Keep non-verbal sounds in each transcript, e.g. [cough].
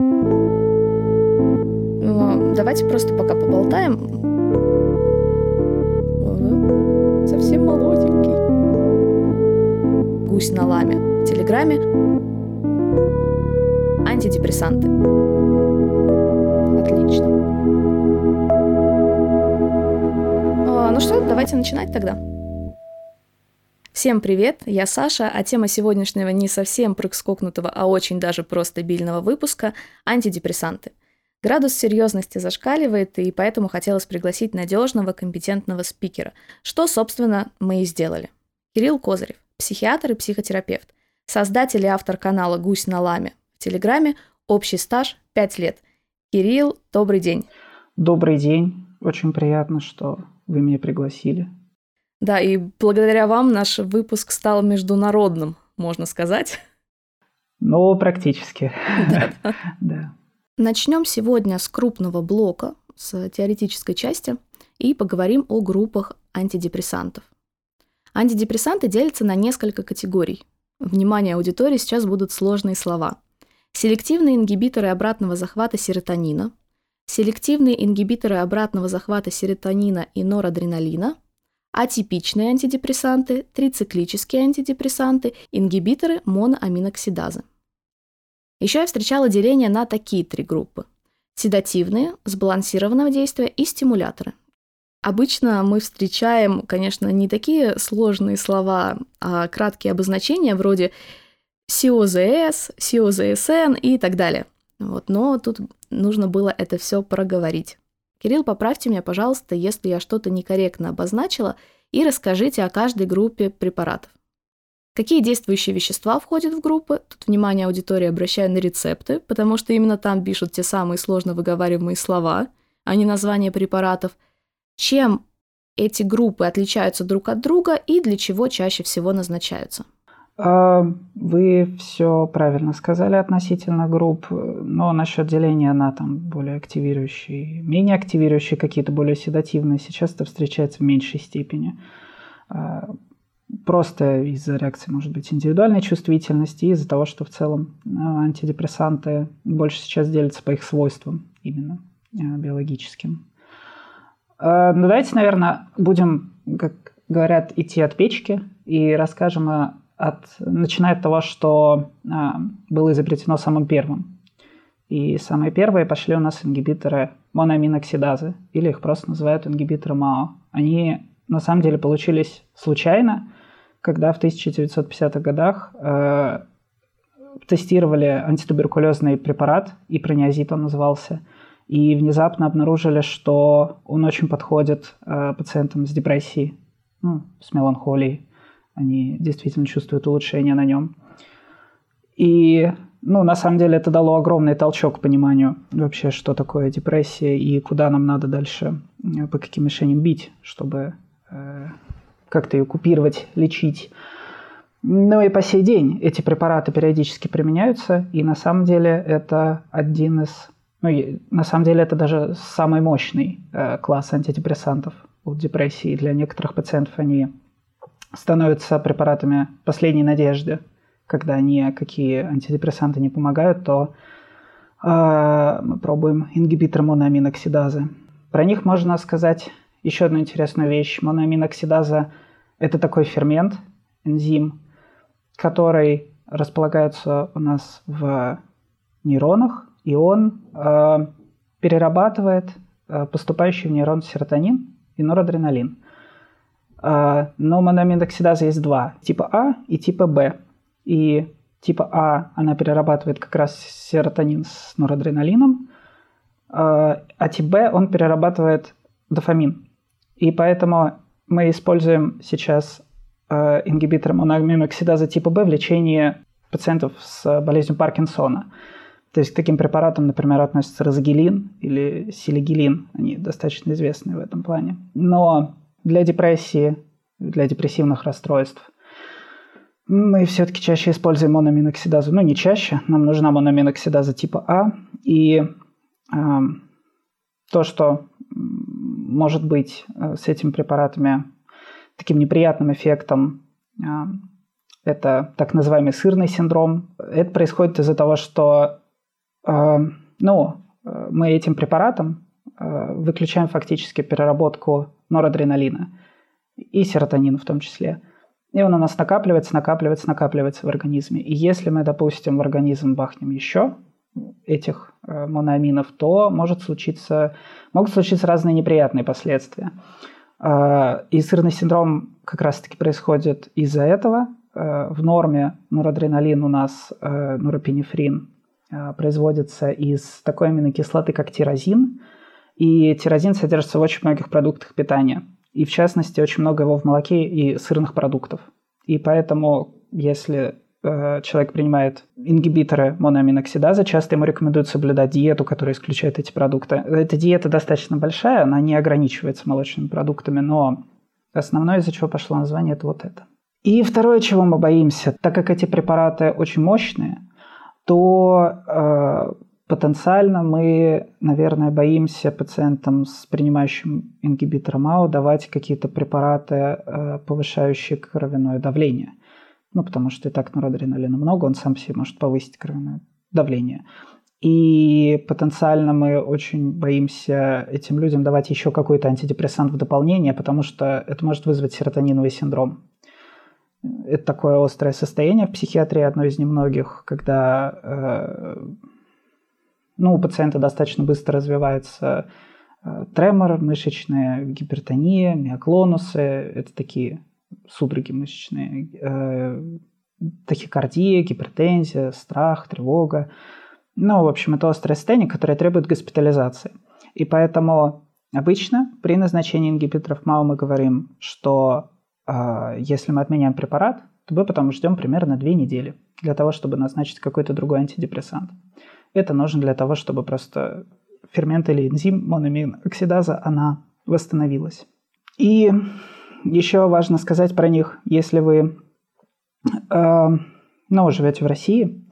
Ну, давайте просто пока поболтаем. Совсем молоденький. Гусь на ламе. В Телеграме. Антидепрессанты. Отлично. А, ну что, давайте начинать тогда. Всем привет, я Саша, а тема сегодняшнего не совсем прыг-скокнутого, а очень даже просто бильного выпуска – антидепрессанты. Градус серьезности зашкаливает, и поэтому хотелось пригласить надежного, компетентного спикера, что, собственно, мы и сделали. Кирилл Козырев, психиатр и психотерапевт, создатель и автор канала «Гусь на ламе» в Телеграме, общий стаж 5 лет. Кирилл, добрый день. Добрый день. Очень приятно, что вы меня пригласили. Да, и благодаря вам наш выпуск стал международным, можно сказать. Ну, практически. [laughs] Да. Начнем сегодня с крупного блока, с теоретической части, и поговорим о группах антидепрессантов. Антидепрессанты делятся на несколько категорий. Внимание аудитории сейчас будут сложные слова. Селективные ингибиторы обратного захвата серотонина, селективные ингибиторы обратного захвата серотонина и норадреналина, атипичные антидепрессанты, трициклические антидепрессанты, ингибиторы моноаминоксидазы. Еще я встречала деление на такие три группы. Седативные, сбалансированного действия и стимуляторы. Обычно мы встречаем, конечно, не такие сложные слова, а краткие обозначения вроде СИОЗС, СИОЗСН и так далее. Вот, но тут нужно было это все проговорить. Кирилл, поправьте меня, пожалуйста, если я что-то некорректно обозначила, и расскажите о каждой группе препаратов. Какие действующие вещества входят в группы? Тут внимание аудитории обращаю на рецепты, потому что именно там пишут те самые сложно выговариваемые слова, а не названия препаратов. Чем эти группы отличаются друг от друга и для чего чаще всего назначаются? А, вы все правильно сказали относительно групп, но насчет деления на там более активирующие, менее активирующие, какие-то более седативные, сейчас это встречается в меньшей степени. А, просто из-за реакции, может быть, индивидуальной чувствительности из-за того, что в целом а, антидепрессанты больше сейчас делятся по их свойствам именно биологическим. Ну, давайте, наверное, будем, как говорят, идти от печки и расскажем о от, начиная от того, что а, было изобретено самым первым. И самые первые пошли у нас ингибиторы моноаминоксидазы, или их просто называют ингибиторы МАО. Они на самом деле получились случайно, когда в 1950-х годах э, тестировали антитуберкулезный препарат, и прониазид он назывался, и внезапно обнаружили, что он очень подходит э, пациентам с депрессией, ну, с меланхолией они действительно чувствуют улучшение на нем. И, ну, на самом деле это дало огромный толчок к пониманию вообще, что такое депрессия и куда нам надо дальше, э, по каким мишеням бить, чтобы э, как-то ее купировать, лечить. Ну и по сей день эти препараты периодически применяются, и на самом деле это один из, ну, на самом деле это даже самый мощный э, класс антидепрессантов у депрессии. Для некоторых пациентов они становятся препаратами последней надежды. Когда никакие антидепрессанты не помогают, то э, мы пробуем ингибитор моноаминоксидазы. Про них можно сказать еще одну интересную вещь. Моноаминоксидаза – это такой фермент, энзим, который располагается у нас в нейронах, и он э, перерабатывает э, поступающий в нейрон серотонин и норадреналин. А, но монаминоксидаза есть два, типа А и типа Б. И типа А, она перерабатывает как раз серотонин с норадреналином, а, а тип Б, он перерабатывает дофамин. И поэтому мы используем сейчас а, ингибитор монаминоксидаза типа Б в лечении пациентов с болезнью Паркинсона. То есть к таким препаратам, например, относятся розагелин или силигелин. Они достаточно известны в этом плане. Но для депрессии, для депрессивных расстройств. Мы все-таки чаще используем мономиноксидазу. Ну, не чаще. Нам нужна мономиноксидаза типа А. И э, то, что может быть э, с этими препаратами таким неприятным эффектом, э, это так называемый сырный синдром. Это происходит из-за того, что ну, мы этим препаратом выключаем фактически переработку норадреналина и серотонина в том числе. И он у нас накапливается, накапливается, накапливается в организме. И если мы, допустим, в организм бахнем еще этих э, моноаминов, то может случиться, могут случиться разные неприятные последствия. Э, и сырный синдром как раз-таки происходит из-за этого. Э, в норме норадреналин у нас, норопинефрин, производится из такой аминокислоты, как тирозин. И тирозин содержится в очень многих продуктах питания – и в частности очень много его в молоке и сырных продуктов. И поэтому, если э, человек принимает ингибиторы моноаминоксидазы, часто ему рекомендуют соблюдать диету, которая исключает эти продукты. Эта диета достаточно большая, она не ограничивается молочными продуктами, но основное, из-за чего пошло название, это вот это. И второе, чего мы боимся, так как эти препараты очень мощные, то э, Потенциально мы, наверное, боимся пациентам с принимающим ингибитором АО давать какие-то препараты, э, повышающие кровяное давление. Ну, потому что и так норадреналина много, он сам себе может повысить кровяное давление. И потенциально мы очень боимся этим людям давать еще какой-то антидепрессант в дополнение, потому что это может вызвать серотониновый синдром. Это такое острое состояние в психиатрии, одно из немногих, когда э, ну, у пациента достаточно быстро развивается э, тремор, мышечная гипертония, миоклонусы. Это такие судороги мышечные. Э, тахикардия, гипертензия, страх, тревога. Ну, в общем, это острое состояние, которое требует госпитализации. И поэтому обычно при назначении ингибиторов МАО мы говорим, что э, если мы отменяем препарат, то мы потом ждем примерно две недели для того, чтобы назначить какой-то другой антидепрессант. Это нужно для того, чтобы просто фермент или энзим мономин оксидаза, она восстановилась. И еще важно сказать про них, если вы э, ну, живете в России,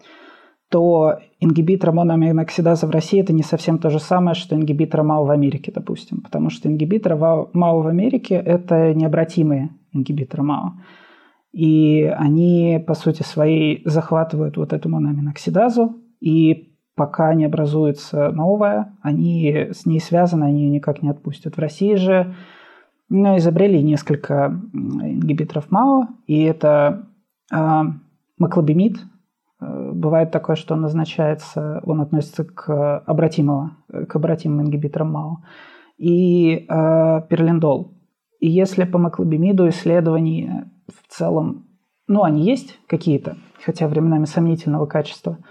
то ингибитор мономиноксидаза в России это не совсем то же самое, что ингибитор МАО в Америке, допустим. Потому что ингибиторы МАО в Америке это необратимые ингибиторы МАО. И они, по сути своей, захватывают вот эту мономиноксидазу и пока не образуется новая, они с ней связаны, они ее никак не отпустят. В России же ну, изобрели несколько ингибиторов МАО, и это э, маклобимид. Бывает такое, что он назначается, он относится к, обратимого, к обратимым ингибиторам МАО. И э, перлиндол. И если по маклобимиду исследований в целом, ну, они есть какие-то, хотя временами сомнительного качества –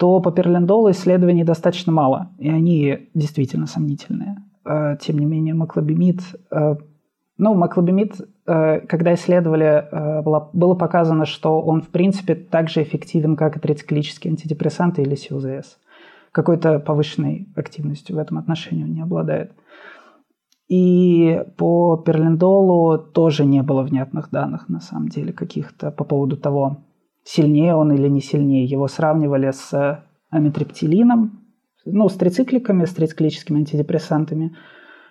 то по перлендолу исследований достаточно мало, и они действительно сомнительные. Э, тем не менее, маклобимид... Э, ну, маклобимид, э, когда исследовали, было показано, что он, в принципе, так же эффективен, как и трициклические антидепрессанты или СИУЗС. Какой-то повышенной активностью в этом отношении он не обладает. И по перлендолу тоже не было внятных данных, на самом деле, каких-то по поводу того, сильнее он или не сильнее. Его сравнивали с амитриптилином, ну, с трицикликами, с трициклическими антидепрессантами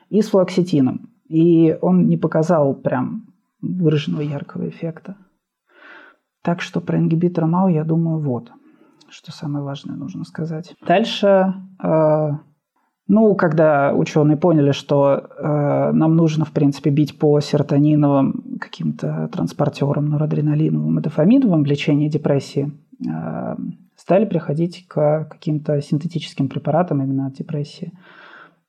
и с флоксетином. И он не показал прям выраженного яркого эффекта. Так что про ингибитор МАУ, я думаю, вот, что самое важное нужно сказать. Дальше э, ну, когда ученые поняли, что э, нам нужно, в принципе, бить по серотониновым каким-то транспортерам, норадреналиновым и дофаминовым в лечении депрессии, э, стали приходить к каким-то синтетическим препаратам именно от депрессии,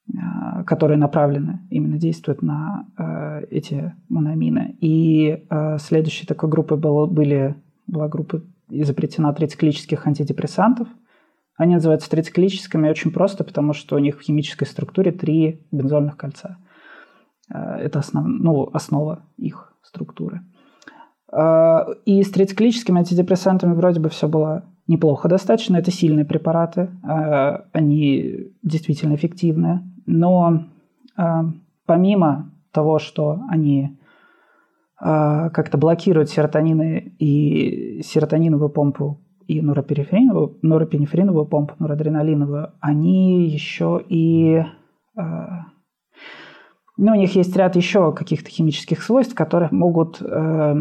э, которые направлены, именно действуют на э, эти моноамины. И следующей такой группой было, были, была группа изобретена трициклических антидепрессантов – они называются трициклическими очень просто, потому что у них в химической структуре три бензольных кольца. Это основ, ну, основа их структуры. Э, и с трициклическими антидепрессантами вроде бы все было неплохо достаточно. Это сильные препараты, э, они действительно эффективны. Но помимо того, что они как-то блокируют серотонины и серотониновую помпу и норопинефриновую помпу, норадреналиновую, они еще и... Ну, у них есть ряд еще каких-то химических свойств, которые могут, э,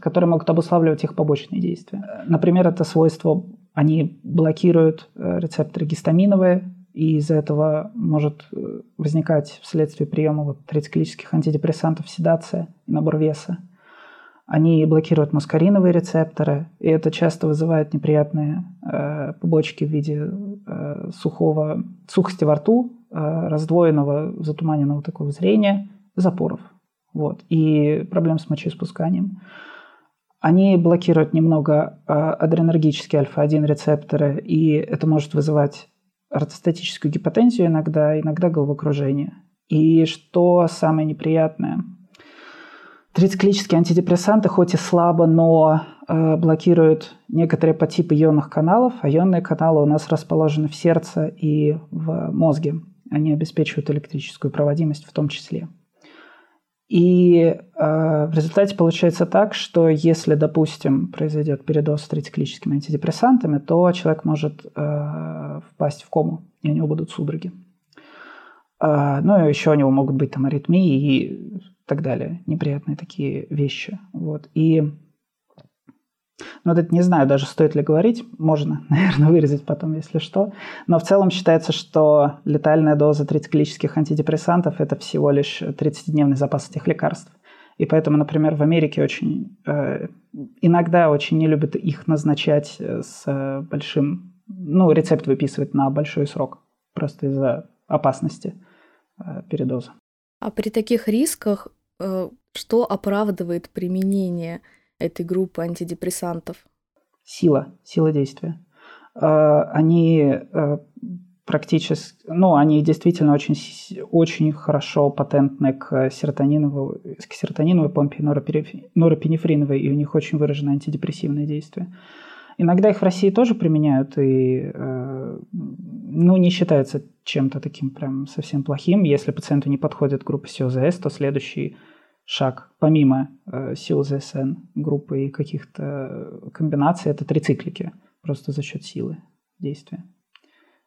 которые могут обуславливать их побочные действия. Например, это свойство Они блокируют э, рецепторы гистаминовые, и из-за этого может э, возникать вследствие приема вот трициклических антидепрессантов седация и набор веса. Они блокируют мускариновые рецепторы, и это часто вызывает неприятные э, побочки в виде э, сухого, сухости во рту, э, раздвоенного, затуманенного такого зрения, запоров. Вот, и проблем с мочеиспусканием. Они блокируют немного э, адренергические альфа-1 рецепторы, и это может вызывать ортостатическую гипотензию иногда, иногда головокружение. И что самое неприятное – Трициклические антидепрессанты хоть и слабо, но э, блокируют некоторые подтипы ионных каналов, а ионные каналы у нас расположены в сердце и в мозге. Они обеспечивают электрическую проводимость в том числе. И э, в результате получается так, что если, допустим, произойдет передоз с трициклическими антидепрессантами, то человек может э, впасть в кому, и у него будут судороги. Э, ну и еще у него могут быть там аритмии и так далее. Неприятные такие вещи. Вот. И ну, вот это не знаю, даже стоит ли говорить. Можно, [laughs] наверное, вырезать потом, если что. Но в целом считается, что летальная доза трициклических антидепрессантов – это всего лишь 30-дневный запас этих лекарств. И поэтому, например, в Америке очень э, иногда очень не любят их назначать с большим, ну, рецепт выписывать на большой срок, просто из-за опасности э, передоза. А при таких рисках э, что оправдывает применение этой группы антидепрессантов? Сила, сила действия. Э, они э, практически, ну, они действительно очень, очень хорошо патентны к серотониновой, к серотониновой помпе норопинефриновой, и у них очень выраженное антидепрессивное действие. Иногда их в России тоже применяют, и э, ну, не считается чем-то таким прям совсем плохим. Если пациенту не подходит группа СИОЗС, то следующий шаг, помимо э, СИОЗСН группы и каких-то комбинаций, это трициклики, просто за счет силы действия.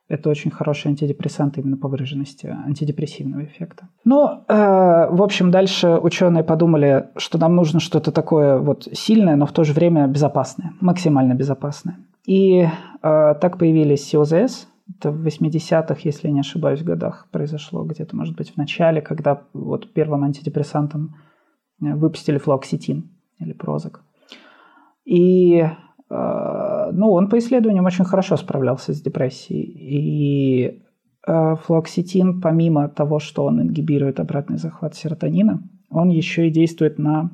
Это очень хороший антидепрессант именно по выраженности антидепрессивного эффекта. Ну, э, в общем, дальше ученые подумали, что нам нужно что-то такое вот сильное, но в то же время безопасное, максимально безопасное. И э, так появились СИОЗС, это в 80-х, если не ошибаюсь, годах произошло, где-то, может быть, в начале, когда вот первым антидепрессантом э, выпустили флоксетин или прозок. И ну, он по исследованиям очень хорошо справлялся с депрессией. И э, флуоксетин, помимо того, что он ингибирует обратный захват серотонина, он еще и действует на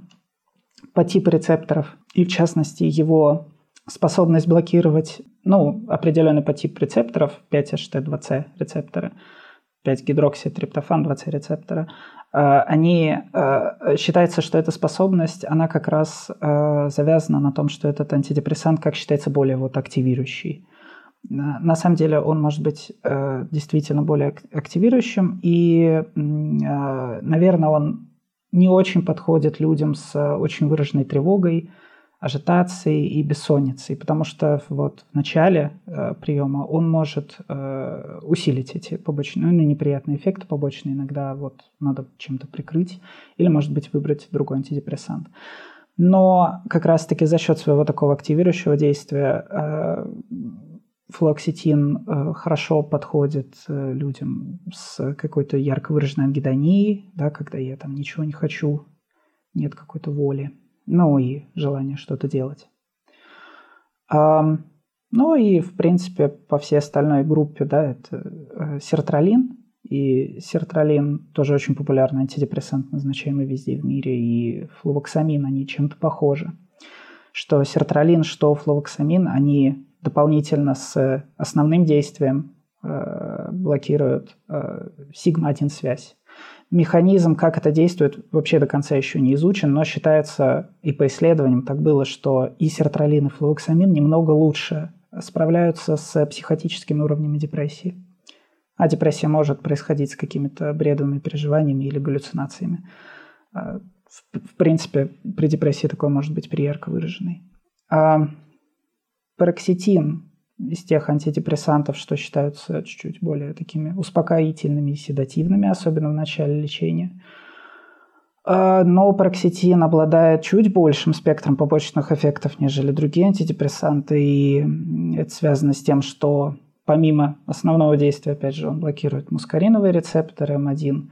по типу рецепторов. И в частности, его способность блокировать ну, определенный по типу рецепторов, 5-HT2C рецепторы, 5-гидрокситриптофан 2C рецептора, Э, они, э, считается, что эта способность, она как раз э, завязана на том, что этот антидепрессант, как считается, более вот активирующий. На самом деле он может быть действительно более активирующим, и, наверное, он не очень подходит людям с очень выраженной тревогой, ажитацией и бессонницей, потому что вот в начале э, приема он может э, усилить эти побочные, ну, неприятные эффекты побочные, иногда вот надо чем-то прикрыть, или, может быть, выбрать другой антидепрессант. Но как раз-таки за счет своего такого активирующего действия э, флуоксетин э, хорошо подходит э, людям с какой-то ярко выраженной ангидонией, да, когда я там ничего не хочу, нет какой-то воли ну и желание что-то делать. Ну и, в принципе, по всей остальной группе, да, это э, сертралин. И сертралин тоже очень популярный антидепрессант, назначаемый везде в мире, и флувоксамин, они чем-то похожи. Что сертралин, что флувоксамин, они дополнительно с основным действием э, блокируют э, сигма-1 связь. Механизм, как это действует, вообще до конца еще не изучен, но считается, и по исследованиям так было, что и сертралин, и флуоксамин немного лучше справляются с психотическими уровнями депрессии. А депрессия может происходить с какими-то бредовыми переживаниями или галлюцинациями. А, в принципе, при депрессии такое может быть при ярко выраженной. А пароксетин из тех антидепрессантов, что считаются чуть-чуть более такими успокоительными и седативными, особенно в начале лечения. А, но пароксетин обладает чуть большим спектром побочных эффектов, нежели другие антидепрессанты, и это связано с тем, что помимо основного действия, опять же, он блокирует мускариновые рецепторы М1,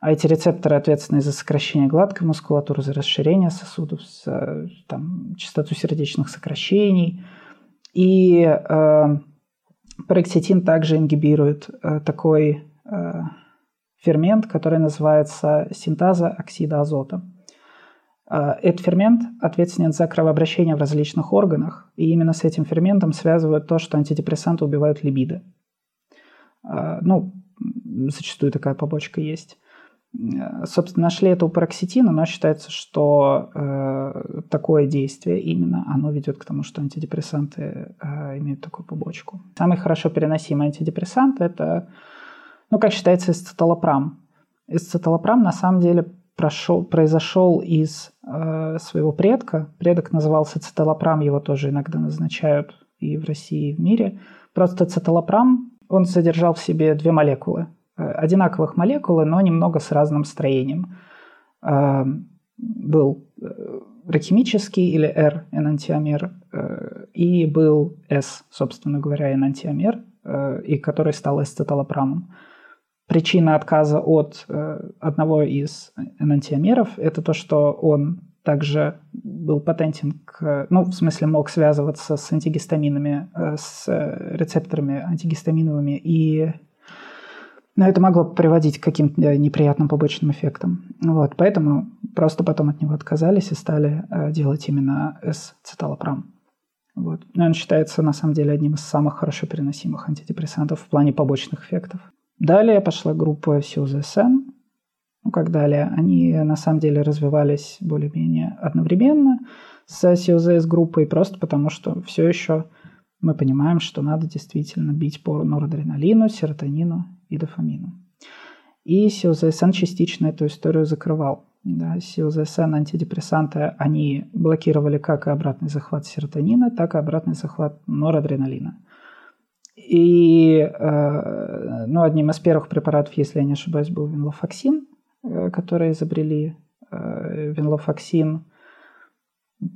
а эти рецепторы ответственны за сокращение гладкой мускулатуры, за расширение сосудов, за там, частоту сердечных сокращений. И э, пароксетин также ингибирует э, такой э, фермент, который называется синтаза оксида азота. Э, этот фермент ответственен за кровообращение в различных органах, и именно с этим ферментом связывают то, что антидепрессанты убивают либидо. Э, ну, зачастую такая побочка есть. Э, собственно, нашли это у пароксетина, но считается, что э, такое действие именно оно ведет к тому, что антидепрессанты э, имеют такую побочку. Самый хорошо переносимый антидепрессант это, ну, как считается, эсцеталопрам. Эсцеталопрам на самом деле прошел, произошел из э, своего предка. Предок назывался циталопрам, его тоже иногда назначают и в России, и в мире. Просто циталопрам, он содержал в себе две молекулы – одинаковых молекулы, но немного с разным строением. Э, был э, рахимический или R энантиомер, и был S, собственно говоря, энантиомер, и который стал эсцеталопрамом. Причина отказа от одного из энантиомеров – это то, что он также был патентен к, ну, в смысле, мог связываться с антигистаминами, с рецепторами антигистаминовыми и но это могло приводить к каким-то э, неприятным побочным эффектам. Вот, поэтому просто потом от него отказались и стали э, делать именно S-циталопрам. Вот. Но он считается на самом деле одним из самых хорошо переносимых антидепрессантов в плане побочных эффектов. Далее пошла группа SUZSN. Ну, как далее? Они на самом деле развивались более-менее одновременно с CUZS группой, просто потому что все еще мы понимаем, что надо действительно бить по норадреналину, серотонину и дофамину. И СИОЗСН частично эту историю закрывал. Да, СИОЗСН антидепрессанты, они блокировали как и обратный захват серотонина, так и обратный захват норадреналина. И э, ну, одним из первых препаратов, если я не ошибаюсь, был винлофоксин, э, который изобрели. Э, винлофоксин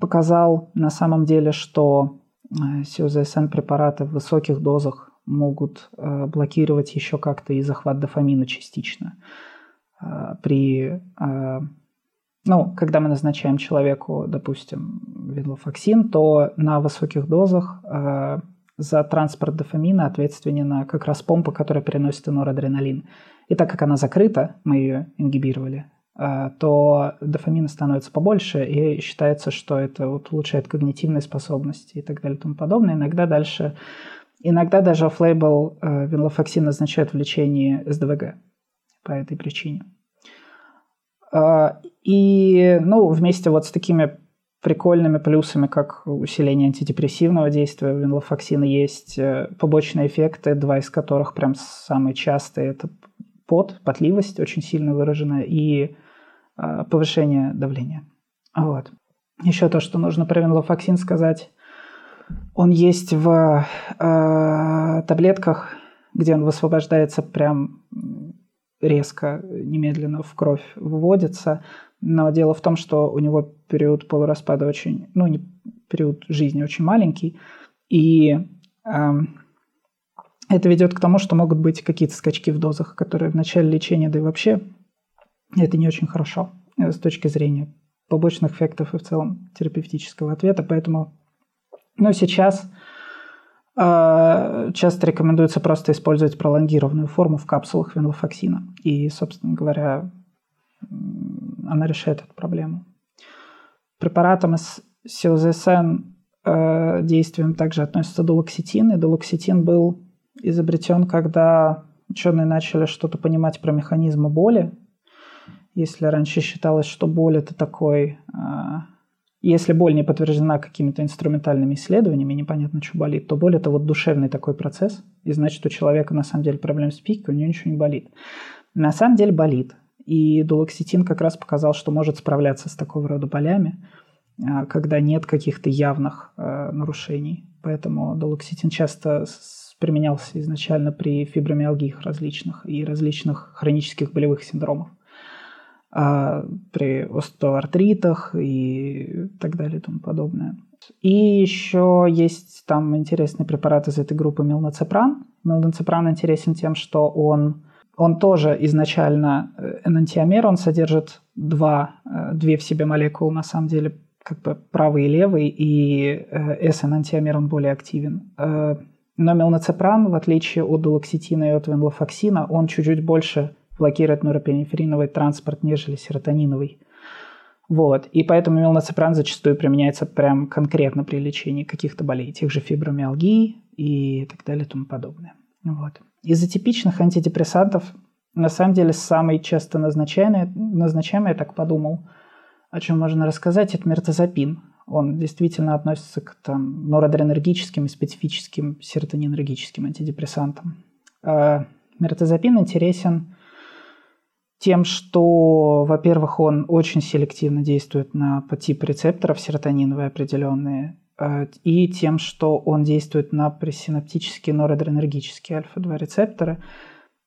показал на самом деле, что э, СИОЗСН препараты в высоких дозах могут э, блокировать еще как-то и захват дофамина частично. Э, при, э, ну, когда мы назначаем человеку, допустим, венлофоксин, то на высоких дозах за транспорт дофамина ответственна как раз помпа, которая переносит норадреналин. И так как она закрыта, мы ее ингибировали, то дофамина становится побольше, и считается, что это вот улучшает когнитивные способности и так далее и тому подобное. Иногда дальше Иногда даже оффлейбл э, венлофоксин назначают в лечении СДВГ по этой причине. Э, и ну, вместе вот с такими прикольными плюсами, как усиление антидепрессивного действия у венлофоксина, есть э, побочные эффекты, два из которых прям самые частые. Это пот, потливость очень сильно выраженная и э, повышение давления. Вот. Еще то, что нужно про венлофоксин сказать. Он есть в э, таблетках, где он высвобождается прям резко, немедленно в кровь выводится. Но дело в том, что у него период полураспада очень, ну, не период жизни очень маленький. И э, это ведет к тому, что могут быть какие-то скачки в дозах, которые в начале лечения, да и вообще это не очень хорошо э, с точки зрения побочных эффектов и в целом терапевтического ответа. Поэтому но сейчас э, часто рекомендуется просто использовать пролонгированную форму в капсулах венлофоксина. И, собственно говоря, она решает эту проблему. Препаратам из СИОЗСН э, действием также относится дулоксетин. И дулоксетин был изобретен, когда ученые начали что-то понимать про механизмы боли. Если раньше считалось, что боль это такой э, если боль не подтверждена какими-то инструментальными исследованиями, непонятно, что болит, то боль – это вот душевный такой процесс, и значит, у человека на самом деле проблем с психикой, у него ничего не болит. На самом деле болит. И дулоксетин как раз показал, что может справляться с такого рода болями, а, когда нет каких-то явных э, нарушений. Поэтому дулоксетин часто применялся изначально при фибромиалгиях различных и различных хронических болевых синдромах. А, при остеоартритах и так далее и тому подобное. И еще есть там интересный препарат из этой группы мелноцепран. Мелноцепран интересен тем, что он, он тоже изначально э, энантиомер, он содержит два, э, две в себе молекулы, на самом деле, как бы правый и левый, и S-энантиомер, он более активен. Но мелноцепран, в отличие от дулоксетина и от венлофоксина, он чуть-чуть больше блокирует норопенефриновый транспорт, нежели серотониновый. Вот. И поэтому мелноцепран зачастую применяется прям конкретно при лечении каких-то болей, тех же фибромиалгии и так далее и тому подобное. Вот. Из атипичных антидепрессантов, на самом деле, самый часто назначаемый, назначаемый, я так подумал, о чем можно рассказать, это мертозапин. Он действительно относится к там, норадреnergическим и специфическим серотонинергическим антидепрессантам. А мертозапин интересен тем, что, во-первых, он очень селективно действует на по рецепторов серотониновые определенные, а, и тем, что он действует на пресинаптические норадреnergические альфа-2 рецепторы –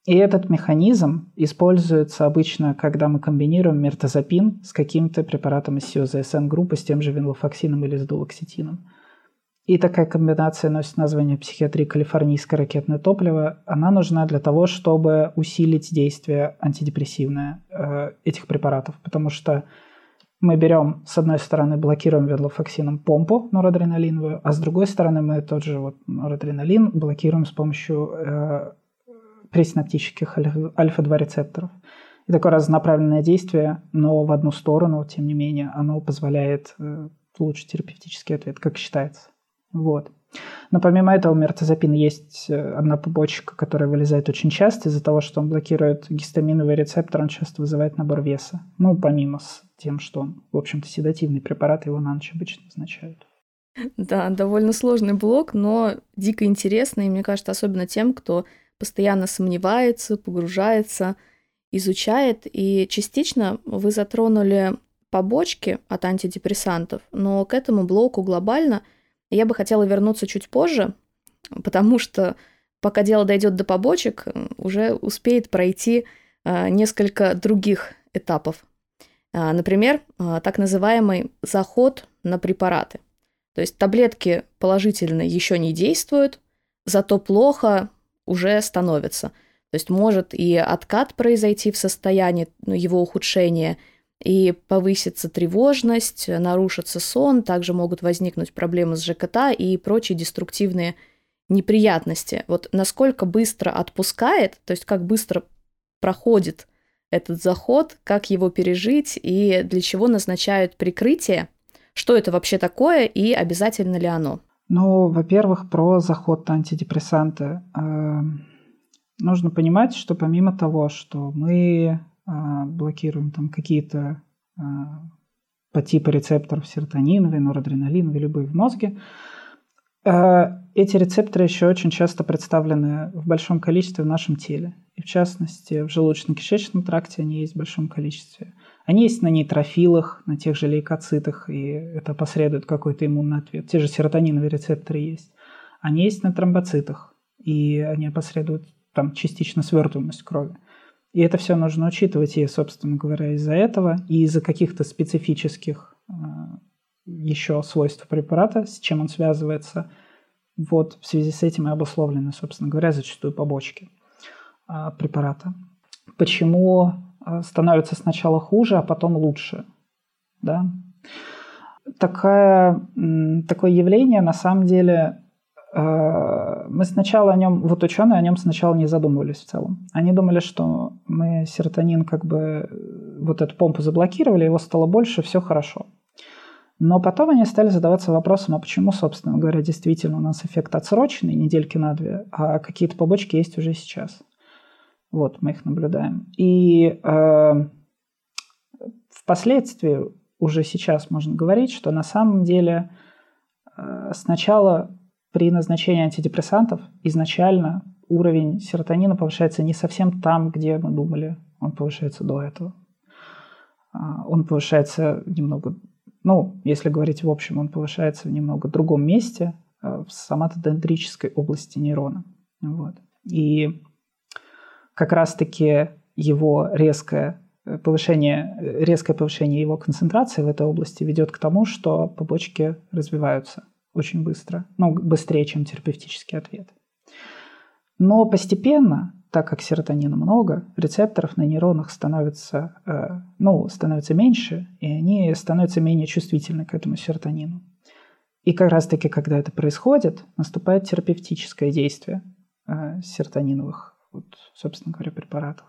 и этот механизм используется обычно, когда мы комбинируем мертозапин с каким-то препаратом из СИОЗСН группы, с тем же винлофоксином или с дулоксетином. И такая комбинация носит название психиатрии калифорнийское ракетное топливо. Она нужна для того, чтобы усилить действие антидепрессивное э, этих препаратов, потому что мы берем, с одной стороны, блокируем венлофоксином помпу норадреналиновую, а с другой стороны, мы тот же вот норадреналин блокируем с помощью э, пресинаптических альфа-2 рецепторов. И такое разнонаправленное действие, но в одну сторону, тем не менее, оно позволяет э, улучшить терапевтический ответ, как считается. Вот. Но помимо этого у мертозапина есть э, одна побочка, которая вылезает очень часто из-за того, что он блокирует гистаминовый рецептор, он часто вызывает набор веса. Ну, помимо с тем, что он, в общем-то, седативный препарат, его на ночь обычно назначают. Да, довольно сложный блок, но дико интересный, мне кажется, особенно тем, кто постоянно сомневается, погружается, изучает. И частично вы затронули побочки от антидепрессантов, но к этому блоку глобально я бы хотела вернуться чуть позже, потому что пока дело дойдет до побочек, уже успеет пройти а, несколько других этапов. А, например, а, так называемый заход на препараты. То есть таблетки положительно еще не действуют, зато плохо уже становится. То есть может и откат произойти в состоянии ну, его ухудшения, и повысится тревожность, нарушится сон, также могут возникнуть проблемы с ЖКТ и прочие деструктивные неприятности. Вот насколько быстро отпускает, то есть как быстро проходит этот заход, как его пережить и для чего назначают прикрытие, что это вообще такое и обязательно ли оно? Ну, во-первых, про заход на антидепрессанты. Эм, нужно понимать, что помимо того, что мы э, блокируем там какие-то э, по типу рецепторов серотониновые, норадреналиновые, любые в мозге, э, эти рецепторы еще очень часто представлены в большом количестве в нашем теле. И в частности, в желудочно-кишечном тракте они есть в большом количестве. Они есть на нейтрофилах, на тех же лейкоцитах, и это посредует какой-то иммунный ответ. Те же серотониновые рецепторы есть. Они есть на тромбоцитах, и они опосредуют там частично свертываемость крови. И это все нужно учитывать, и, собственно говоря, из-за этого, и из-за каких-то специфических э, еще свойств препарата, с чем он связывается. Вот в связи с этим и обусловлены, собственно говоря, зачастую побочки э, препарата. Почему Э, становится сначала хуже, а потом лучше. Да? Такое, такое явление на самом деле э, мы сначала о нем, вот ученые о нем сначала не задумывались в целом. Они думали, что мы серотонин как бы э, вот эту помпу заблокировали, его стало больше, все хорошо. Но потом они стали задаваться вопросом, а почему, собственно говоря, действительно у нас эффект отсроченный, недельки на две, а какие-то побочки есть уже сейчас. Вот, мы их наблюдаем. И э, впоследствии, уже сейчас можно говорить, что на самом деле э, сначала при назначении антидепрессантов изначально уровень серотонина повышается не совсем там, где мы думали, он повышается до этого. А, он повышается немного, ну, если говорить в общем, он повышается в немного другом месте, э, в соматодендрической области нейрона. Вот. И как раз-таки его резкое повышение, резкое повышение его концентрации в этой области ведет к тому, что побочки развиваются очень быстро, ну, быстрее, чем терапевтический ответ. Но постепенно, так как серотонина много, рецепторов на нейронах становится, э, ну, становится меньше, и они становятся менее чувствительны к этому серотонину. И как раз-таки, когда это происходит, наступает терапевтическое действие э, серотониновых, вот, собственно говоря, препаратов.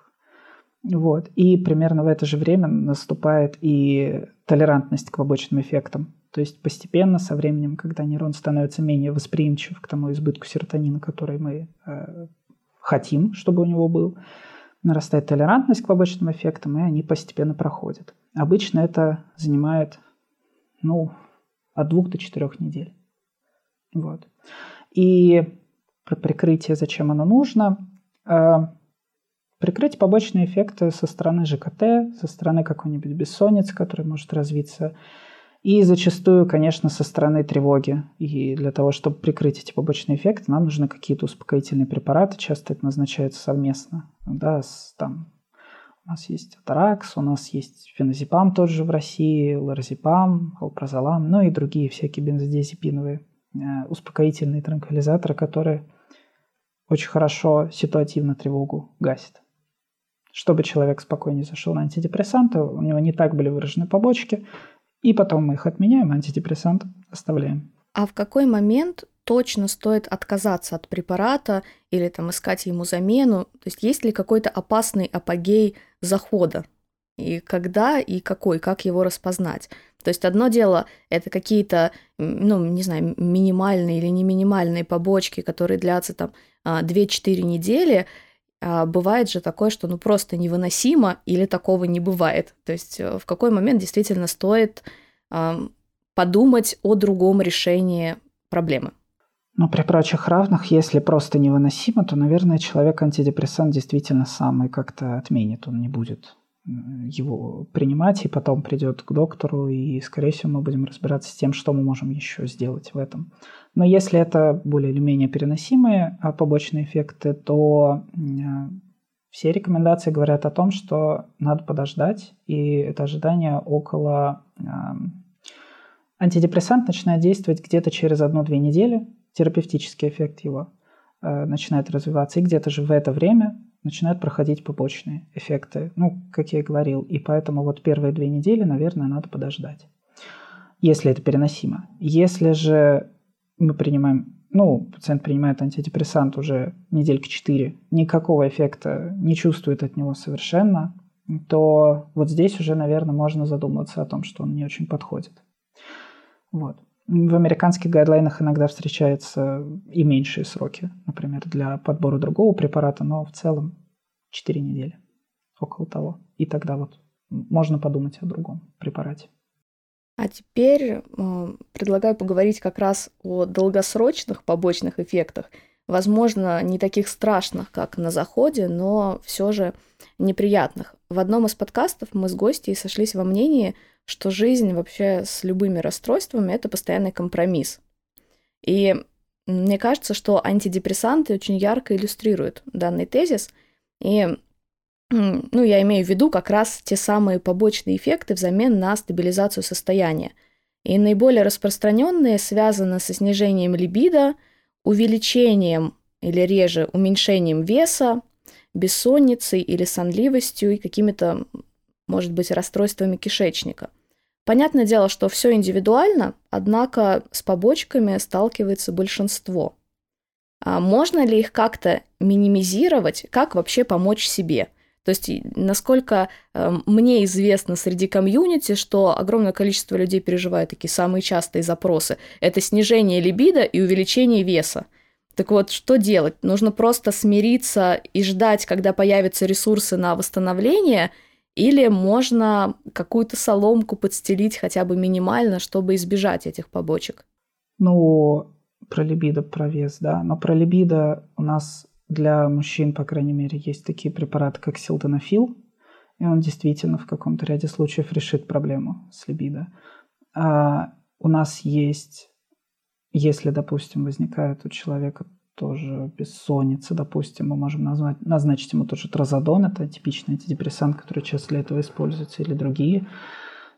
Вот. И примерно в это же время наступает и толерантность к побочным эффектам. То есть постепенно, со временем, когда нейрон становится менее восприимчив к тому избытку серотонина, который мы э, хотим, чтобы у него был, нарастает толерантность к побочным эффектам, и они постепенно проходят. Обычно это занимает ну, от двух до четырех недель. Вот. И прикрытие, зачем оно нужно. Э, прикрыть побочные эффекты со стороны ЖКТ, со стороны какой-нибудь бессонницы, которая может развиться, и зачастую, конечно, со стороны тревоги. И для того, чтобы прикрыть эти побочные эффекты, нам нужны какие-то успокоительные препараты. Часто это назначается совместно. Да, с, там, у нас есть атаракс, у нас есть феназепам тот же в России, лоразепам, алпрозолам, ну и другие всякие бензодиазепиновые э, успокоительные транквилизаторы, которые очень хорошо ситуативно тревогу гасят. Чтобы человек спокойнее зашел на антидепрессанты, у него не так были выражены побочки, и потом мы их отменяем, антидепрессант оставляем. А в какой момент точно стоит отказаться от препарата или там искать ему замену? То есть есть ли какой-то опасный апогей захода? И когда и какой, как его распознать? То есть одно дело это какие-то, ну, не знаю, минимальные или не минимальные побочки, которые длятся там 2-4 а, недели, а бывает же такое, что ну просто невыносимо или такого не бывает. То есть э, в какой момент действительно стоит подумать о другом решении проблемы. Ну, при прочих равных, если просто невыносимо, то, наверное, человек антидепрессант действительно сам и как-то отменит, он не будет его принимать, и потом придет к доктору, и, скорее всего, мы будем разбираться с тем, что мы можем еще сделать в этом. Но если это более или менее переносимые а, побочные эффекты, то все рекомендации говорят о том, что надо подождать, и это ожидание около... Антидепрессант начинает действовать где-то через одну-две недели, терапевтический эффект его э, начинает развиваться, и где-то же в это время начинают проходить побочные эффекты, ну, как я и говорил. И поэтому вот первые две недели, наверное, надо подождать, если это переносимо. Если же мы принимаем, ну, пациент принимает антидепрессант уже недельки 4, никакого эффекта не чувствует от него совершенно, то вот здесь уже, наверное, можно задуматься о том, что он не очень подходит. Вот. В американских гайдлайнах иногда встречаются и меньшие сроки, например, для подбора другого препарата, но в целом 4 недели, около того. И тогда вот можно подумать о другом препарате. А теперь э, предлагаю поговорить как раз о долгосрочных побочных эффектах. Возможно, не таких страшных, как на заходе, но все же неприятных. В одном из подкастов мы с гостей сошлись во мнении, что жизнь вообще с любыми расстройствами – это постоянный компромисс. И мне кажется, что антидепрессанты очень ярко иллюстрируют данный тезис. И ну, я имею в виду как раз те самые побочные эффекты взамен на стабилизацию состояния. И наиболее распространенные связаны со снижением либидо, увеличением или реже уменьшением веса, бессонницей или сонливостью и какими-то, может быть, расстройствами кишечника – Понятное дело, что все индивидуально, однако с побочками сталкивается большинство. А можно ли их как-то минимизировать, как вообще помочь себе? То есть, насколько э, мне известно среди комьюнити, что огромное количество людей переживают такие самые частые запросы. Это снижение либидо и увеличение веса. Так вот, что делать? Нужно просто смириться и ждать, когда появятся ресурсы на восстановление – или можно какую-то соломку подстелить хотя бы минимально, чтобы избежать этих побочек? Ну, про либидо, про вес, да. Но про либидо у нас для мужчин, по крайней мере, есть такие препараты, как силденафил, и он действительно в каком-то ряде случаев решит проблему с либидо. А у нас есть, если, допустим, возникает у человека тоже бессонница, допустим, мы можем назвать, назначить ему тоже тразодон, это типичный антидепрессант, который часто для этого используется, или другие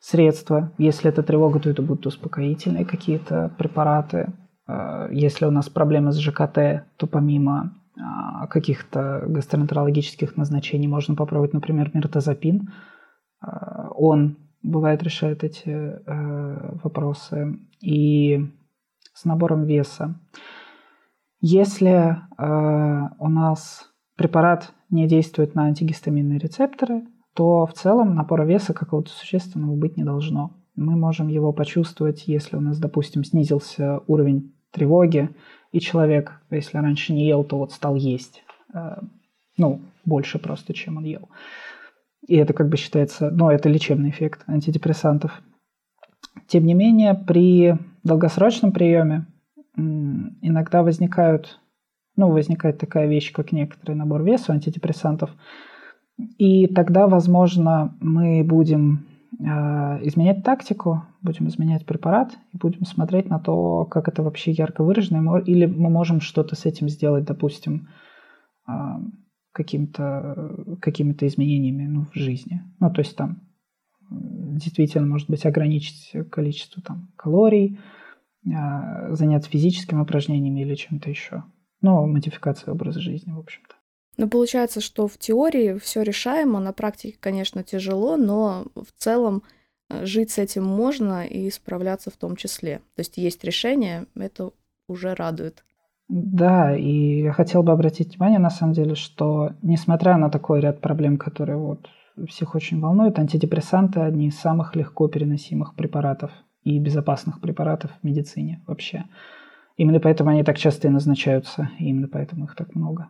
средства. Если это тревога, то это будут успокоительные какие-то препараты. Э, если у нас проблемы с ЖКТ, то помимо а, каких-то гастроэнтерологических назначений можно попробовать, например, миртазапин. Э, он бывает решает эти э, вопросы. И с набором веса. Если э, у нас препарат не действует на антигистаминные рецепторы, то в целом напора веса какого-то существенного быть не должно. Мы можем его почувствовать, если у нас, допустим, снизился уровень тревоги, и человек, если раньше не ел, то вот стал есть. Э, ну, больше просто, чем он ел. И это как бы считается, ну, это лечебный эффект антидепрессантов. Тем не менее, при долгосрочном приеме иногда возникают, ну, возникает такая вещь, как некоторый набор веса антидепрессантов, и тогда, возможно, мы будем э, изменять тактику, будем изменять препарат и будем смотреть на то, как это вообще ярко выражено, или мы можем что-то с этим сделать, допустим, э, каким-то, какими-то изменениями ну, в жизни. Ну, то есть там действительно, может быть, ограничить количество там, калорий, заняться физическими упражнениями или чем-то еще. Ну, модификация образа жизни, в общем-то. Ну, получается, что в теории все решаемо, на практике, конечно, тяжело, но в целом э, жить с этим можно и справляться в том числе. То есть есть решение, это уже радует. Да, и я хотел бы обратить внимание, на самом деле, что несмотря на такой ряд проблем, которые вот всех очень волнуют, антидепрессанты – одни из самых легко переносимых препаратов и безопасных препаратов в медицине вообще. Именно поэтому они так часто и назначаются, и именно поэтому их так много.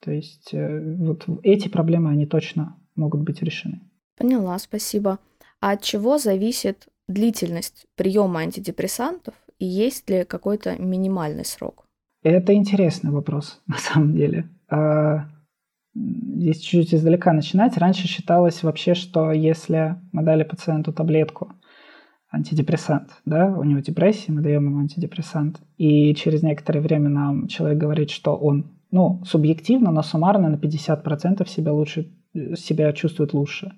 То есть э, вот эти проблемы, они точно могут быть решены. Поняла, спасибо. А от чего зависит длительность приема антидепрессантов и есть ли какой-то минимальный срок? Это интересный вопрос, [laughs] на самом деле. А, если чуть-чуть издалека начинать, раньше считалось вообще, что если мы дали пациенту таблетку, антидепрессант, да, у него депрессия, мы даем ему антидепрессант, и через некоторое время нам человек говорит, что он, ну, субъективно, но суммарно на 50% себя лучше, себя чувствует лучше.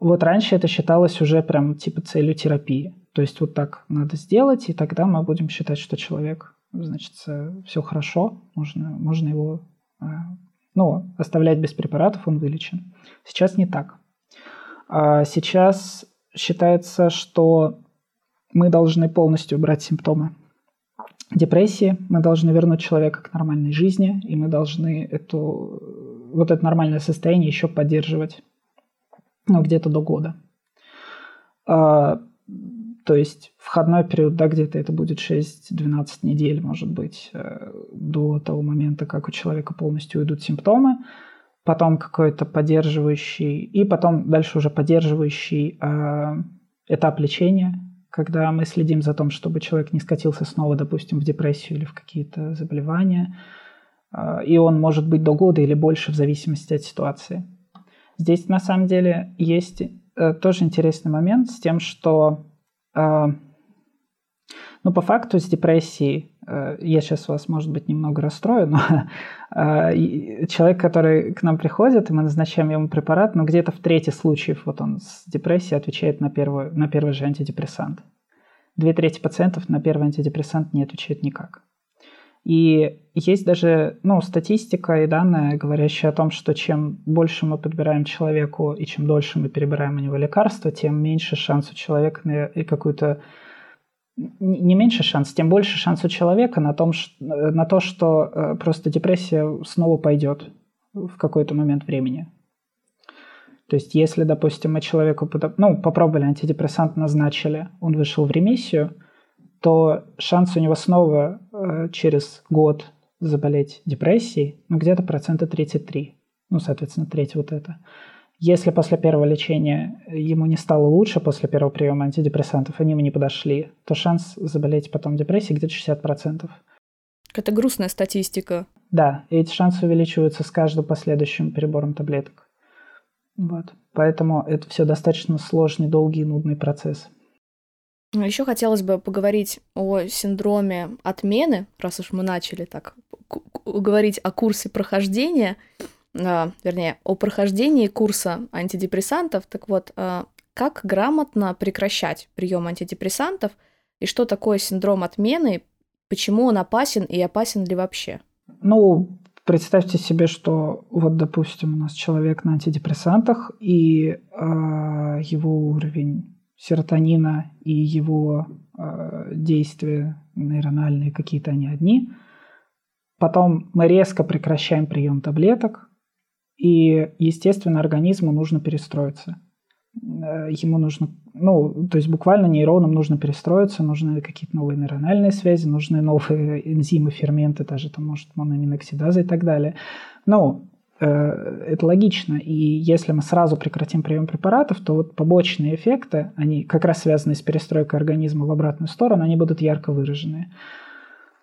Вот раньше это считалось уже прям типа целью терапии. То есть вот так надо сделать, и тогда мы будем считать, что человек, значит, все хорошо, можно, можно его а, ну, оставлять без препаратов, он вылечен. Сейчас не так. А сейчас считается, что мы должны полностью убрать симптомы депрессии, мы должны вернуть человека к нормальной жизни, и мы должны эту, вот это нормальное состояние еще поддерживать ну, где-то до года. А, то есть входной период, да, где-то это будет 6-12 недель, может быть, э, до того момента, как у человека полностью уйдут симптомы, потом какой-то поддерживающий, и потом дальше уже поддерживающий э, этап лечения, когда мы следим за тем, чтобы человек не скатился снова, допустим, в депрессию или в какие-то заболевания, э, и он может быть до года или больше в зависимости от ситуации. Здесь на самом деле есть э, тоже интересный момент с тем, что а, ну, по факту с депрессией, э, я сейчас вас, может быть, немного расстрою, но [laughs] а, человек, который к нам приходит, и мы назначаем ему препарат, ну, где-то в трети случаев вот он с депрессией отвечает на, первую, на первый же антидепрессант. Две трети пациентов на первый антидепрессант не отвечают никак. И есть даже ну, статистика и данные, говорящие о том, что чем больше мы подбираем человеку и чем дольше мы перебираем у него лекарства, тем меньше шанс у человека на какую-то не меньше шанс, тем больше шанс у человека на, том, на то, что э, просто депрессия снова пойдет в какой-то момент времени. То есть, если, допустим, мы человеку ну, попробовали антидепрессант, назначили, он вышел в ремиссию, то шанс у него снова э, через год заболеть депрессией, ну, где-то процента 33. Ну, соответственно, треть вот это. Если после первого лечения ему не стало лучше после первого приема антидепрессантов, они ему не подошли, то шанс заболеть потом депрессией где-то 60%. Это грустная статистика. Да, и эти шансы увеличиваются с каждым последующим перебором таблеток. Вот. Поэтому это все достаточно сложный, долгий и нудный процесс. Еще хотелось бы поговорить о синдроме отмены, раз уж мы начали так говорить о курсе прохождения, э, вернее, о прохождении курса антидепрессантов. Так вот, э, как грамотно прекращать прием антидепрессантов и что такое синдром отмены, почему он опасен и опасен ли вообще? Ну, представьте себе, что вот, допустим, у нас человек на антидепрессантах, и э, его уровень серотонина и его э, действия нейрональные какие-то они одни. Потом мы резко прекращаем прием таблеток, и, естественно, организму нужно перестроиться. Э, ему нужно, ну, то есть буквально нейронам нужно перестроиться, нужны какие-то новые нейрональные связи, нужны новые [laughs] энзимы, ферменты, даже там, может, моноаминоксидаза и так далее. Ну, Э, это логично. И если мы сразу прекратим прием препаратов, то вот побочные эффекты, они как раз связаны с перестройкой организма в обратную сторону, они будут ярко выражены.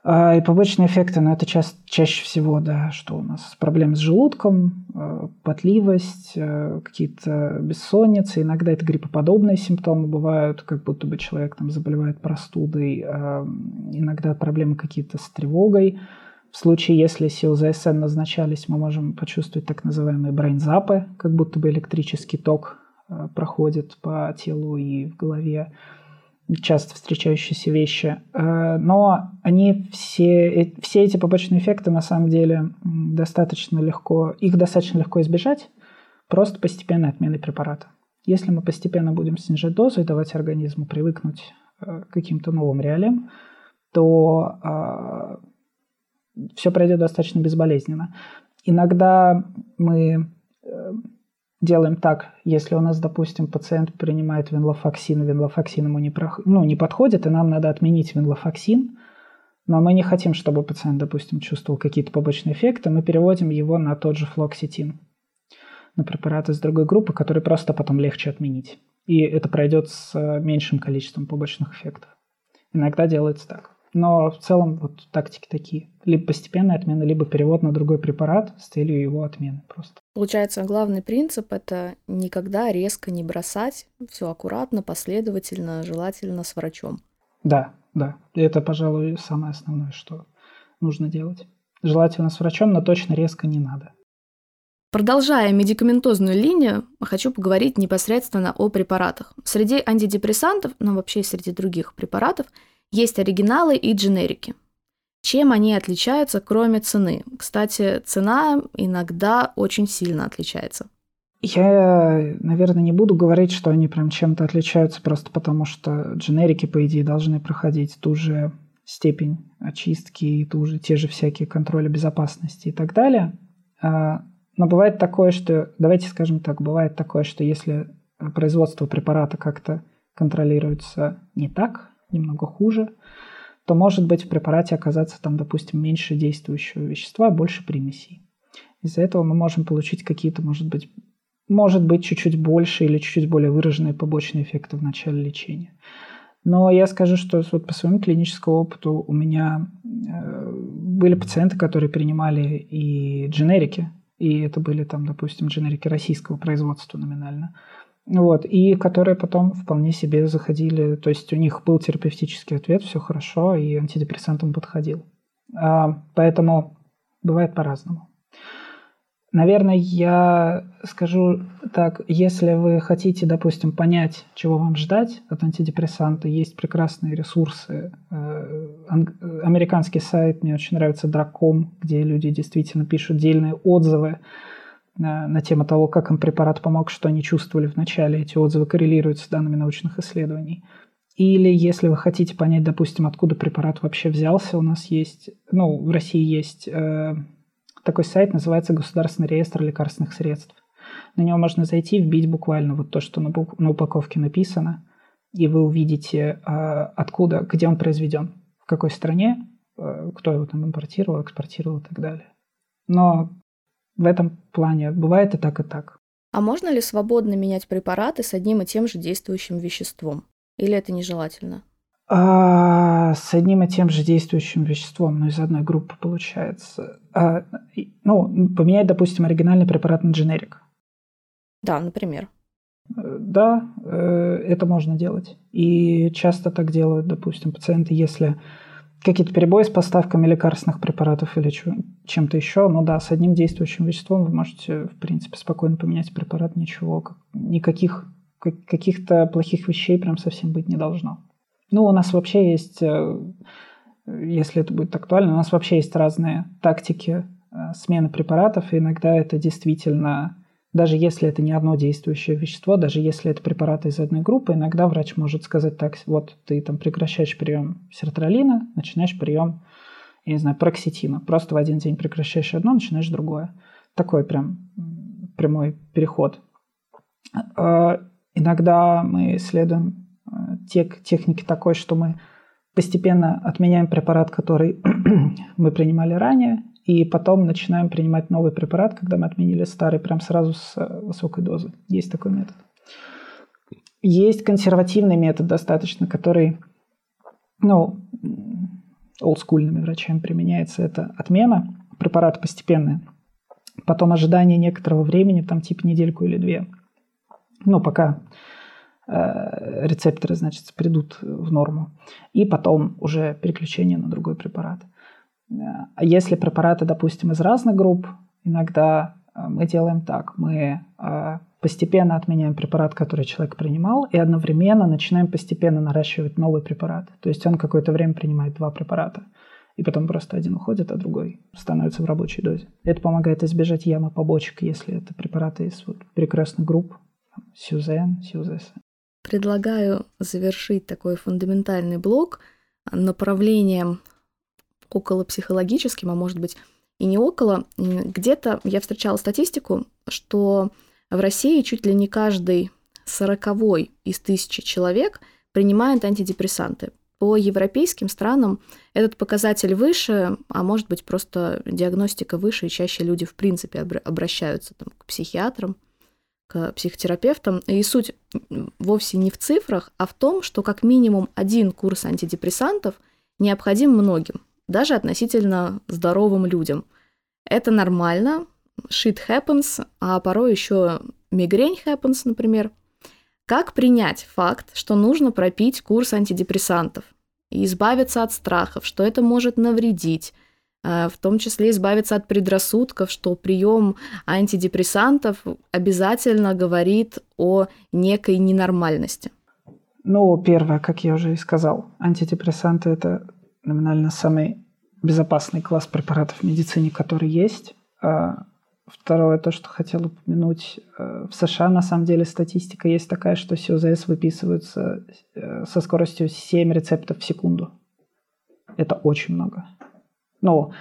А, и побочные эффекты, ну, это ча- чаще всего, да, что у нас проблемы с желудком, э, потливость, э, какие-то бессонницы, иногда это гриппоподобные симптомы бывают, как будто бы человек там заболевает простудой, а, иногда проблемы какие-то с тревогой, в случае, если сил ЗСН назначались, мы можем почувствовать так называемые брейнзапы, как будто бы электрический ток э, проходит по телу и в голове, часто встречающиеся вещи. Э, но они все, э, все эти побочные эффекты на самом деле достаточно легко, их достаточно легко избежать, просто постепенной отменой препарата. Если мы постепенно будем снижать дозу и давать организму привыкнуть к каким-то новым реалиям, то все пройдет достаточно безболезненно. Иногда мы э, делаем так, если у нас, допустим, пациент принимает венлофаксин, венлофаксин ему не, прох... ну, не подходит, и нам надо отменить венлофаксин, но мы не хотим, чтобы пациент, допустим, чувствовал какие-то побочные эффекты, мы переводим его на тот же флоксетин, на препараты из другой группы, которые просто потом легче отменить. И это пройдет с э, меньшим количеством побочных эффектов. Иногда делается так. Но в целом вот тактики такие. Либо постепенная отмена, либо перевод на другой препарат с целью его отмены просто. Получается, главный принцип — это никогда резко не бросать, все аккуратно, последовательно, желательно с врачом. Да, да. Это, пожалуй, самое основное, что нужно делать. Желательно с врачом, но точно резко не надо. Продолжая медикаментозную линию, хочу поговорить непосредственно о препаратах. Среди антидепрессантов, но вообще среди других препаратов – есть оригиналы и дженерики. Чем они отличаются, кроме цены? Кстати, цена иногда очень сильно отличается. Я, наверное, не буду говорить, что они прям чем-то отличаются, просто потому что дженерики, по идее, должны проходить ту же степень очистки и ту же, те же всякие контроли безопасности и так далее. А, но бывает такое, что, давайте скажем так, бывает такое, что если производство препарата как-то контролируется не так, немного хуже, то может быть в препарате оказаться там, допустим, меньше действующего вещества, больше примесей. Из-за этого мы можем получить какие-то, может быть, может быть чуть-чуть больше или чуть-чуть более выраженные побочные эффекты в начале лечения. Но я скажу, что вот по своему клиническому опыту у меня э, были пациенты, которые принимали и дженерики, и это были там, допустим, дженерики российского производства номинально. Вот, и которые потом вполне себе заходили, то есть у них был терапевтический ответ, все хорошо, и антидепрессантам подходил. А, поэтому бывает по-разному. Наверное, я скажу так, если вы хотите, допустим, понять, чего вам ждать от антидепрессанта, есть прекрасные ресурсы. Э, американский сайт, мне очень нравится Dracom, где люди действительно пишут дельные отзывы на, на тему того, как им препарат помог, что они чувствовали в начале. Эти отзывы коррелируют с данными научных исследований. Или если вы хотите понять, допустим, откуда препарат вообще взялся, у нас есть, ну, в России есть э, такой сайт, называется Государственный реестр лекарственных средств. На него можно зайти, вбить буквально вот то, что на, на упаковке написано, и вы увидите, э, откуда, где он произведен, в какой стране, э, кто его там импортировал, экспортировал и так далее. Но в этом плане бывает и так, и так. А можно ли свободно менять препараты с одним и тем же действующим веществом? Или это нежелательно? А, с одним и тем же действующим веществом, но из одной группы получается. А, ну, поменять, допустим, оригинальный препарат на дженерик. Да, например. Да, это можно делать. И часто так делают, допустим, пациенты, если какие-то перебои с поставками лекарственных препаратов или чем-то еще. Но да, с одним действующим веществом вы можете, в принципе, спокойно поменять препарат, ничего, никаких каких-то плохих вещей прям совсем быть не должно. Ну, у нас вообще есть, э, если это будет актуально, у нас вообще есть разные тактики э, смены препаратов, и иногда это действительно даже если это не одно действующее вещество, даже если это препараты из одной группы, иногда врач может сказать так, вот ты там прекращаешь прием сертралина, начинаешь прием, я не знаю, проксетина. Просто в один день прекращаешь одно, начинаешь другое. Такой прям прямой переход. А, иногда мы исследуем э, тек, техники такой, что мы постепенно отменяем препарат, который [clears throat] мы принимали ранее, и потом начинаем принимать новый препарат, когда мы отменили старый, прям сразу с э, высокой дозы. Есть такой метод. Есть консервативный метод достаточно, который, ну, олдскульными врачами применяется. Это отмена препарата постепенная, потом ожидание некоторого времени, там типа недельку или две. Ну, пока э, рецепторы, значит, придут в норму. И потом уже переключение на другой препарат. А если препараты, допустим, из разных групп, иногда э, мы делаем так. Мы э, постепенно отменяем препарат, который человек принимал, и одновременно начинаем постепенно наращивать новый препарат. То есть он какое-то время принимает два препарата, и потом просто один уходит, а другой становится в рабочей дозе. Это помогает избежать ямы побочек, если это препараты из вот прекрасных групп, Сюзен, Сюзес. Предлагаю завершить такой фундаментальный блок направлением около психологическим, а может быть и не около. Где-то я встречала статистику, что в России чуть ли не каждый сороковой из тысячи человек принимает антидепрессанты. По европейским странам этот показатель выше, а может быть просто диагностика выше, и чаще люди в принципе обращаются там, к психиатрам, к психотерапевтам. И суть вовсе не в цифрах, а в том, что как минимум один курс антидепрессантов необходим многим даже относительно здоровым людям. Это нормально, shit happens, а порой еще мигрень happens, например. Как принять факт, что нужно пропить курс антидепрессантов и избавиться от страхов, что это может навредить, э, в том числе избавиться от предрассудков, что прием антидепрессантов обязательно говорит о некой ненормальности? Ну, первое, как я уже и сказал, антидепрессанты – это номинально самый безопасный класс препаратов в медицине, который есть. А, второе, то, что хотел упомянуть, э, в США на самом деле статистика есть такая, что СИОЗС выписываются э, со скоростью 7 рецептов в секунду. Это очень много. Ну,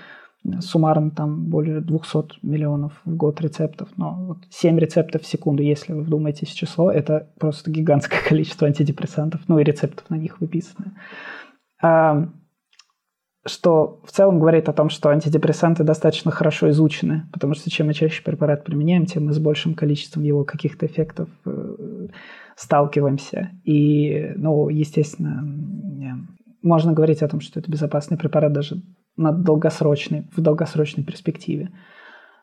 суммарно там более 200 миллионов в год рецептов, но вот 7 рецептов в секунду, если вы вдумаетесь в число, это просто гигантское [laughs] количество антидепрессантов, ну и рецептов на них выписаны что в целом говорит о том, что антидепрессанты достаточно хорошо изучены, потому что чем мы чаще препарат применяем, тем мы с большим количеством его каких-то эффектов э, сталкиваемся. И, ну, естественно, можно говорить о том, что это безопасный препарат даже на долгосрочной, в долгосрочной перспективе.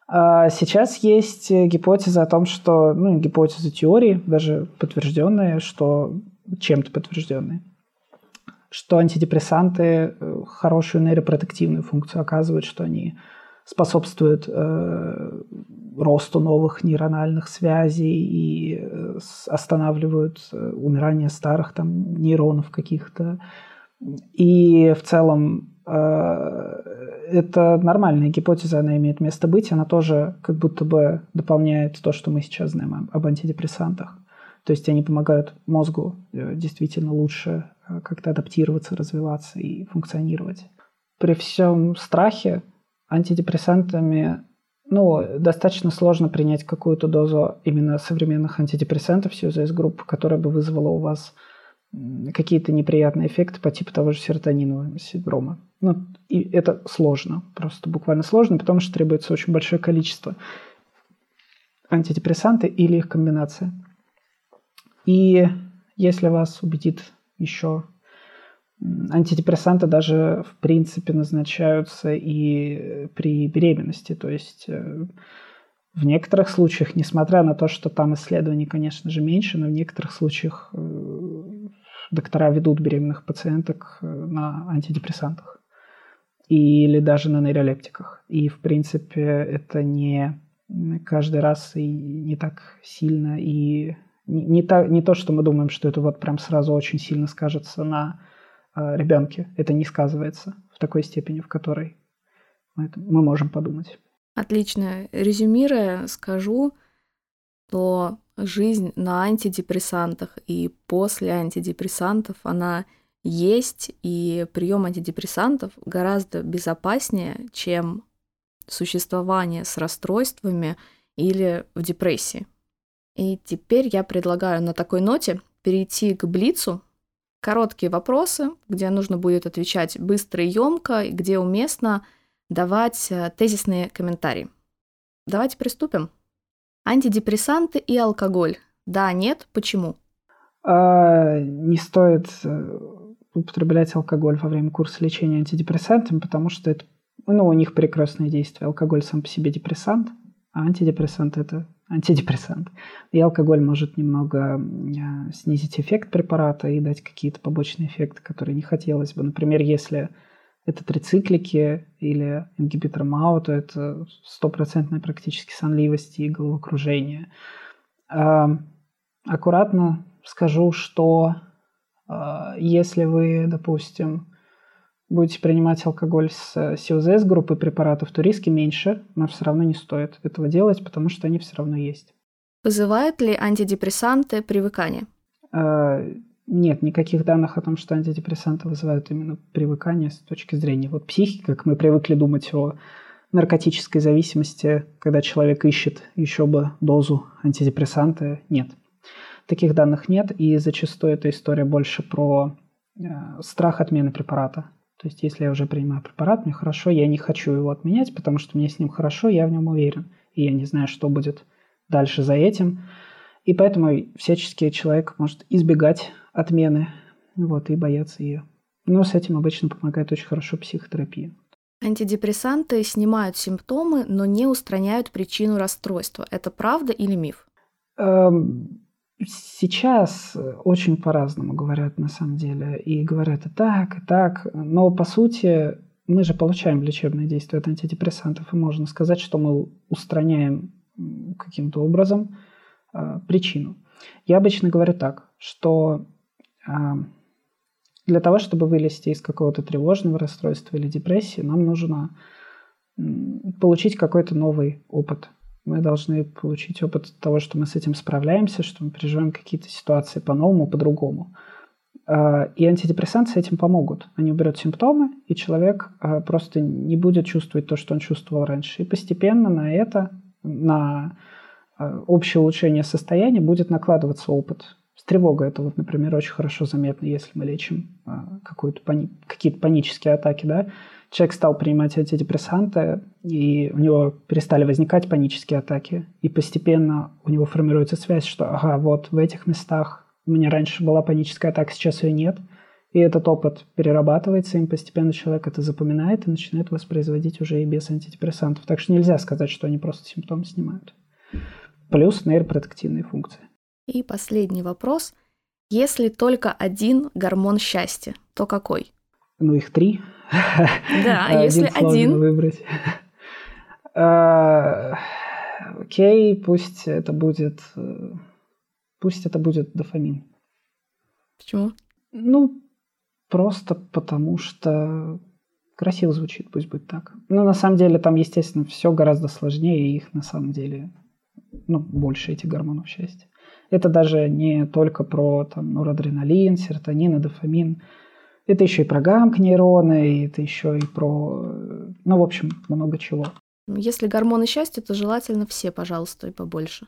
А сейчас есть гипотеза о том, что, ну, гипотеза теории, даже подтвержденная, что чем-то подтвержденная, что антидепрессанты э, хорошую нейропротективную функцию оказывают, что они способствуют э, росту новых нейрональных связей и э, останавливают э, умирание старых там нейронов каких-то. И в целом э, это нормальная гипотеза, она имеет место быть, она тоже как будто бы дополняет то, что мы сейчас знаем об антидепрессантах. То есть они помогают мозгу э, действительно лучше Э, как-то адаптироваться, развиваться и функционировать. При всем страхе антидепрессантами ну, достаточно сложно принять какую-то дозу именно современных антидепрессантов из групп, которая бы вызвала у вас какие-то неприятные эффекты по типу того же серотонинового синдрома. Ну, и это сложно, просто буквально сложно, потому что требуется очень большое количество антидепрессанты или их комбинация. И если вас убедит еще антидепрессанты даже в принципе назначаются и при беременности. То есть э, В некоторых случаях, несмотря на то, что там исследований, конечно же, меньше, но в некоторых случаях э, доктора ведут беременных пациенток э, на антидепрессантах или даже на нейролептиках. И, в принципе, это не каждый раз и не так сильно, и не, та, не то, что мы думаем, что это вот прям сразу очень сильно скажется на э, ребенке. Это не сказывается в такой степени, в которой мы, мы можем подумать. Отлично. Резюмируя, скажу, что жизнь на антидепрессантах и после антидепрессантов, она есть, и прием антидепрессантов гораздо безопаснее, чем существование с расстройствами или в депрессии. И теперь я предлагаю на такой ноте перейти к Блицу. Короткие вопросы, где нужно будет отвечать быстро и емко, где уместно давать э, тезисные комментарии. Давайте приступим. Антидепрессанты и алкоголь. Да, нет, почему? А, не стоит э, употреблять алкоголь во время курса лечения антидепрессантами, потому что это, ну, у них прекрасное действие. Алкоголь сам по себе депрессант, а антидепрессант – это антидепрессант. И алкоголь может немного э, снизить эффект препарата и дать какие-то побочные эффекты, которые не хотелось бы. Например, если это трициклики или ингибитор МАО, то это стопроцентная практически сонливость и головокружение. Аккуратно скажу, что а, если вы, допустим, будете принимать алкоголь с СИОЗС группы препаратов, то риски меньше, но все равно не стоит этого делать, потому что они все равно есть. Вызывают ли антидепрессанты привыкание? А, нет никаких данных о том, что антидепрессанты вызывают именно привыкание с точки зрения вот психики, как мы привыкли думать о наркотической зависимости, когда человек ищет еще бы дозу антидепрессанта. Нет. Таких данных нет, и зачастую эта история больше про э, страх отмены препарата. То есть, если я уже принимаю препарат, мне хорошо, я не хочу его отменять, потому что мне с ним хорошо, я в нем уверен. И я не знаю, что будет дальше за этим. И поэтому всячески человек может избегать отмены вот, и бояться ее. Но с этим обычно помогает очень хорошо психотерапия. Антидепрессанты снимают симптомы, но не устраняют причину расстройства. Это правда или миф? Эм, сейчас очень по-разному говорят на самом деле. И говорят и так, и так. Но по сути мы же получаем лечебное действие от антидепрессантов. И можно сказать, что мы устраняем каким-то образом Э, причину. Я обычно говорю так, что э, для того, чтобы вылезти из какого-то тревожного расстройства или депрессии, нам нужно получить какой-то новый опыт. Мы должны получить опыт того, что мы с этим справляемся, что мы переживаем какие-то ситуации по-новому, по-другому. Э, и антидепрессанты с этим помогут. Они уберут симптомы, и человек просто не будет чувствовать то, что он чувствовал раньше. И постепенно на это, на Э, общее улучшение состояния будет накладываться опыт. С тревогой это вот, например, очень хорошо заметно, если мы лечим пани- какие-то панические атаки, да. Человек стал принимать антидепрессанты, и у него перестали возникать панические атаки, и постепенно у него формируется связь, что, ага, вот в этих местах у меня раньше была паническая атака, сейчас ее нет, и этот опыт перерабатывается, и постепенно человек это запоминает и начинает воспроизводить уже и без антидепрессантов. Так что нельзя сказать, что они просто симптомы снимают плюс нейропротективные функции. И последний вопрос. Если только один гормон счастья, то какой? Ну, их три. Да, а [laughs] если один... выбрать. [laughs] А, окей, пусть это будет... Пусть это будет дофамин. Почему? Ну, просто потому что красиво звучит, пусть будет так. Но на самом деле там, естественно, все гораздо сложнее, и их на самом деле ну, больше этих гормонов счастья. Это даже не только про там, норадреналин, серотонин и дофамин. Это еще и про гамк-нейроны, это еще и про, ну, в общем, много чего. Если гормоны счастья, то желательно все, пожалуйста, и побольше.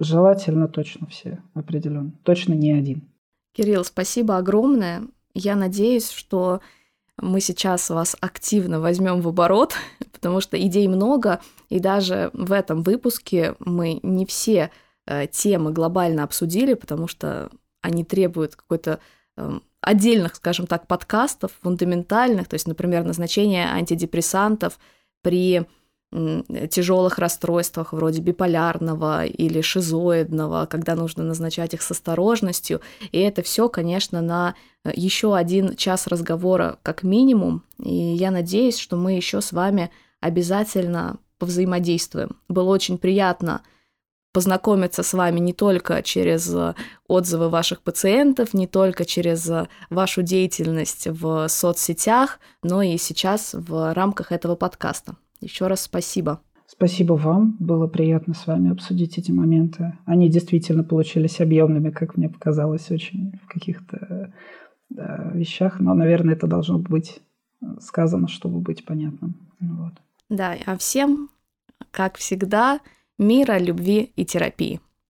Желательно точно все, определенно. Точно не один. Кирилл, спасибо огромное. Я надеюсь, что мы сейчас вас активно возьмем в оборот, [laughs] потому что идей много, и даже в этом выпуске мы не все э, темы глобально обсудили, потому что они требуют какой-то отдельных, скажем так, подкастов, фундаментальных, то есть, например, назначение антидепрессантов при тяжелых расстройствах вроде биполярного или шизоидного, когда нужно назначать их с осторожностью. И это все, конечно, на э, еще один час разговора как минимум. И я надеюсь, что мы еще с вами обязательно повзаимодействуем. Было очень приятно познакомиться с вами не только через э, отзывы ваших пациентов, не только через э, вашу деятельность в соцсетях, но и сейчас в рамках этого подкаста. Еще раз спасибо. Спасибо вам. Было приятно с вами обсудить эти моменты. Они действительно получились объемными, как мне показалось, очень в каких-то да, вещах. Но, наверное, это должно быть сказано, чтобы быть понятным. Вот. Да, а всем, как всегда, мира, любви и терапии.